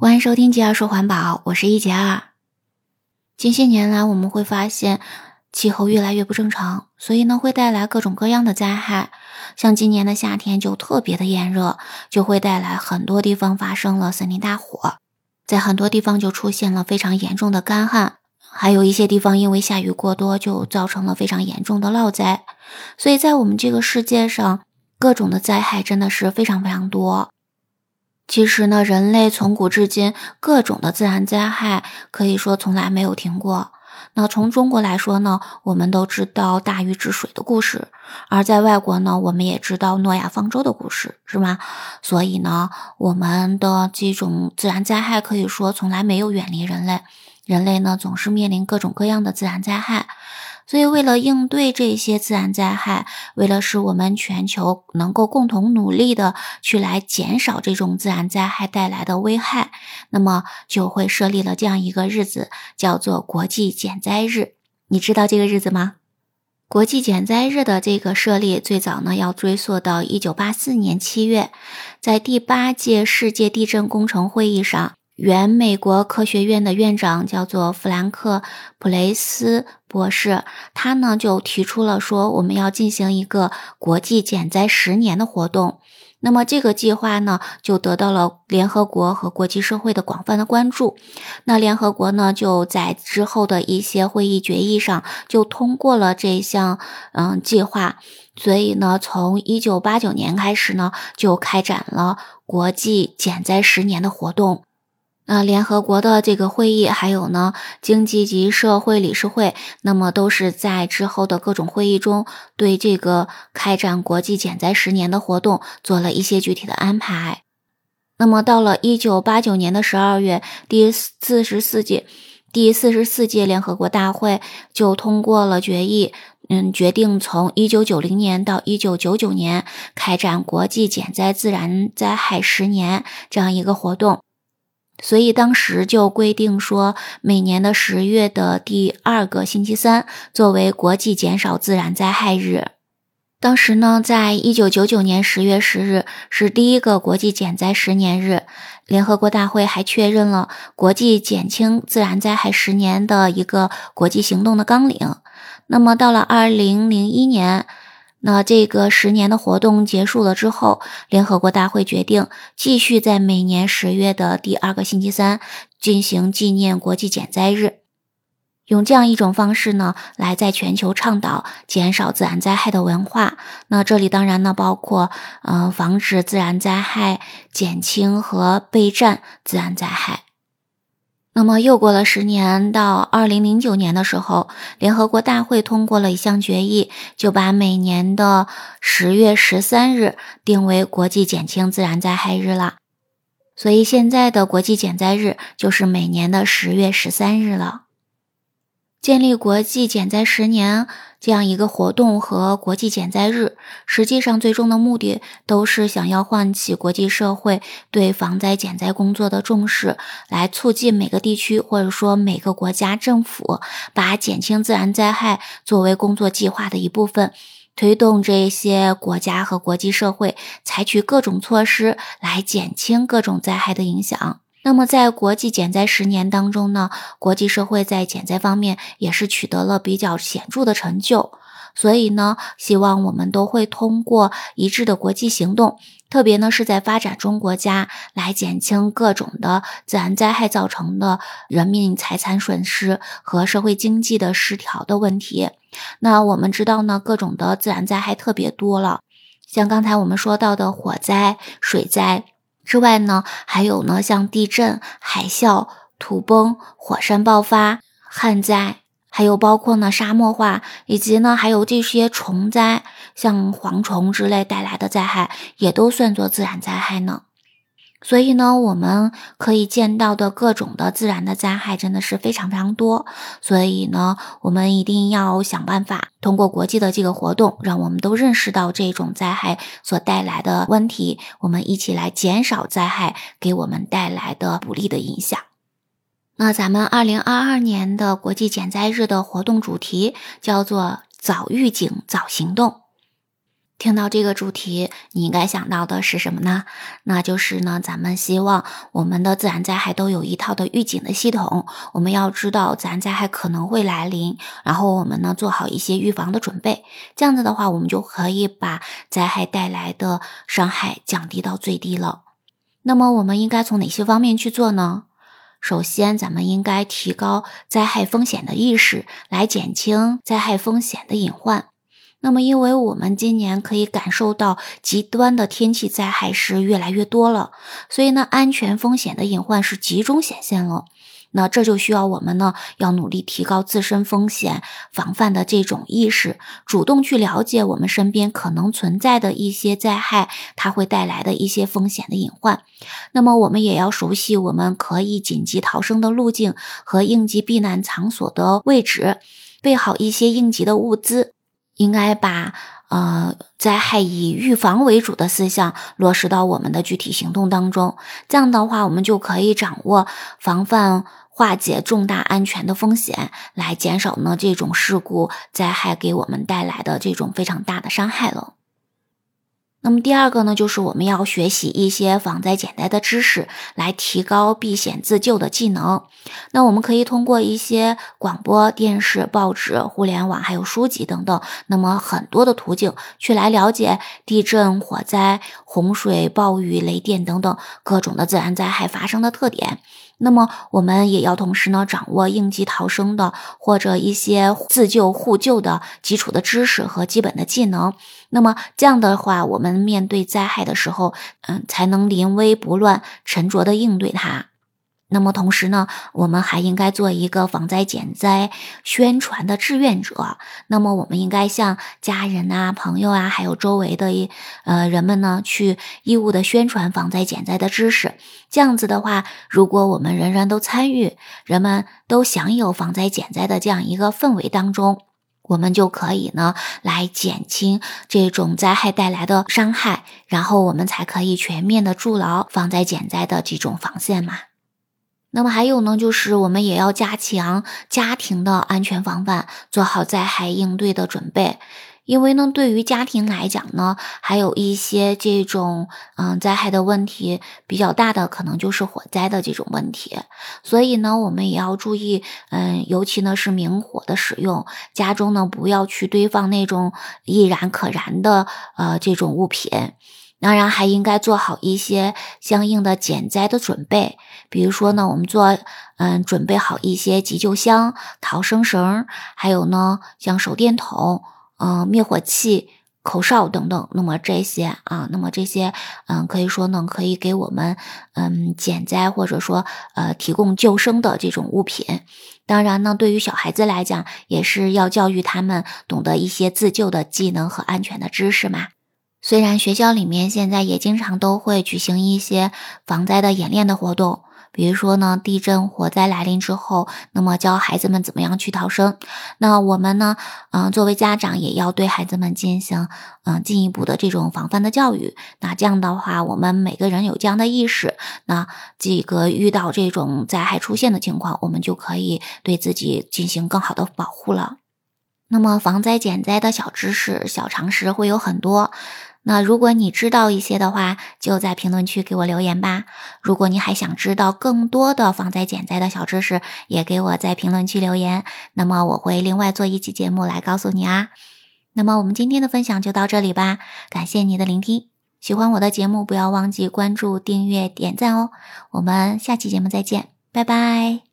欢迎收听杰儿说环保，我是一杰儿。近些年来，我们会发现气候越来越不正常，所以呢，会带来各种各样的灾害。像今年的夏天就特别的炎热，就会带来很多地方发生了森林大火，在很多地方就出现了非常严重的干旱，还有一些地方因为下雨过多，就造成了非常严重的涝灾。所以在我们这个世界上，各种的灾害真的是非常非常多。其实呢，人类从古至今各种的自然灾害可以说从来没有停过。那从中国来说呢，我们都知道大禹治水的故事；而在外国呢，我们也知道诺亚方舟的故事，是吗？所以呢，我们的这种自然灾害可以说从来没有远离人类。人类呢，总是面临各种各样的自然灾害。所以，为了应对这些自然灾害，为了使我们全球能够共同努力的去来减少这种自然灾害带来的危害，那么就会设立了这样一个日子，叫做国际减灾日。你知道这个日子吗？国际减灾日的这个设立，最早呢要追溯到一九八四年七月，在第八届世界地震工程会议上。原美国科学院的院长叫做弗兰克·普雷斯博士，他呢就提出了说，我们要进行一个国际减灾十年的活动。那么这个计划呢，就得到了联合国和国际社会的广泛的关注。那联合国呢，就在之后的一些会议决议上，就通过了这项嗯计划。所以呢，从一九八九年开始呢，就开展了国际减灾十年的活动。那联合国的这个会议，还有呢，经济及社会理事会，那么都是在之后的各种会议中，对这个开展国际减灾十年的活动做了一些具体的安排。那么到了一九八九年的十二月，第四十四届第四十四届联合国大会就通过了决议，嗯，决定从一九九零年到一九九九年开展国际减灾自然灾害十年这样一个活动。所以当时就规定说，每年的十月的第二个星期三作为国际减少自然灾害日。当时呢，在一九九九年十月十日是第一个国际减灾十年日。联合国大会还确认了国际减轻自然灾害十年的一个国际行动的纲领。那么到了二零零一年。那这个十年的活动结束了之后，联合国大会决定继续在每年十月的第二个星期三进行纪念国际减灾日，用这样一种方式呢，来在全球倡导减少自然灾害的文化。那这里当然呢，包括嗯，防止自然灾害、减轻和备战自然灾害。那么又过了十年，到二零零九年的时候，联合国大会通过了一项决议，就把每年的十月十三日定为国际减轻自然灾害日了。所以现在的国际减灾日就是每年的十月十三日了。建立国际减灾十年这样一个活动和国际减灾日，实际上最终的目的都是想要唤起国际社会对防灾减灾工作的重视，来促进每个地区或者说每个国家政府把减轻自然灾害作为工作计划的一部分，推动这些国家和国际社会采取各种措施来减轻各种灾害的影响。那么，在国际减灾十年当中呢，国际社会在减灾方面也是取得了比较显著的成就。所以呢，希望我们都会通过一致的国际行动，特别呢是在发展中国家来减轻各种的自然灾害造成的人民财产损失和社会经济的失调的问题。那我们知道呢，各种的自然灾害特别多了，像刚才我们说到的火灾、水灾。之外呢，还有呢，像地震、海啸、土崩、火山爆发、旱灾，还有包括呢沙漠化，以及呢还有这些虫灾，像蝗虫之类带来的灾害，也都算作自然灾害呢。所以呢，我们可以见到的各种的自然的灾害真的是非常非常多。所以呢，我们一定要想办法通过国际的这个活动，让我们都认识到这种灾害所带来的问题，我们一起来减少灾害给我们带来的不利的影响。那咱们二零二二年的国际减灾日的活动主题叫做“早预警，早行动”。听到这个主题，你应该想到的是什么呢？那就是呢，咱们希望我们的自然灾害都有一套的预警的系统。我们要知道自然灾害可能会来临，然后我们呢做好一些预防的准备。这样子的话，我们就可以把灾害带来的伤害降低到最低了。那么，我们应该从哪些方面去做呢？首先，咱们应该提高灾害风险的意识，来减轻灾害风险的隐患。那么，因为我们今年可以感受到极端的天气灾害是越来越多了，所以呢，安全风险的隐患是集中显现了。那这就需要我们呢，要努力提高自身风险防范的这种意识，主动去了解我们身边可能存在的一些灾害，它会带来的一些风险的隐患。那么，我们也要熟悉我们可以紧急逃生的路径和应急避难场所的位置，备好一些应急的物资。应该把呃灾害以预防为主的思想落实到我们的具体行动当中，这样的话，我们就可以掌握防范化解重大安全的风险，来减少呢这种事故灾害给我们带来的这种非常大的伤害了。那么第二个呢，就是我们要学习一些防灾减灾的知识，来提高避险自救的技能。那我们可以通过一些广播电视、报纸、互联网，还有书籍等等，那么很多的途径去来了解地震、火灾、洪水、暴雨、雷电等等各种的自然灾害发生的特点。那么我们也要同时呢，掌握应急逃生的或者一些自救互救的基础的知识和基本的技能。那么这样的话，我们面对灾害的时候，嗯，才能临危不乱、沉着的应对它。那么同时呢，我们还应该做一个防灾减灾宣传的志愿者。那么我们应该向家人啊、朋友啊，还有周围的呃人们呢，去义务的宣传防灾减灾的知识。这样子的话，如果我们人人都参与，人们都享有防灾减灾的这样一个氛围当中，我们就可以呢来减轻这种灾害带来的伤害，然后我们才可以全面的筑牢防灾减灾的这种防线嘛。那么还有呢，就是我们也要加强家庭的安全防范，做好灾害应对的准备。因为呢，对于家庭来讲呢，还有一些这种嗯灾害的问题比较大的，可能就是火灾的这种问题。所以呢，我们也要注意，嗯，尤其呢是明火的使用，家中呢不要去堆放那种易燃可燃的呃这种物品。当然，还应该做好一些相应的减灾的准备，比如说呢，我们做嗯准备好一些急救箱、逃生绳，还有呢像手电筒、嗯灭火器、口哨等等。那么这些啊，那么这些嗯可以说呢可以给我们嗯减灾或者说呃提供救生的这种物品。当然呢，对于小孩子来讲，也是要教育他们懂得一些自救的技能和安全的知识嘛。虽然学校里面现在也经常都会举行一些防灾的演练的活动，比如说呢，地震、火灾来临之后，那么教孩子们怎么样去逃生。那我们呢，嗯，作为家长也要对孩子们进行嗯进一步的这种防范的教育。那这样的话，我们每个人有这样的意识，那这个遇到这种灾害出现的情况，我们就可以对自己进行更好的保护了。那么防灾减灾的小知识、小常识会有很多。那如果你知道一些的话，就在评论区给我留言吧。如果你还想知道更多的防灾减灾的小知识，也给我在评论区留言。那么我会另外做一期节目来告诉你啊。那么我们今天的分享就到这里吧，感谢你的聆听。喜欢我的节目，不要忘记关注、订阅、点赞哦。我们下期节目再见，拜拜。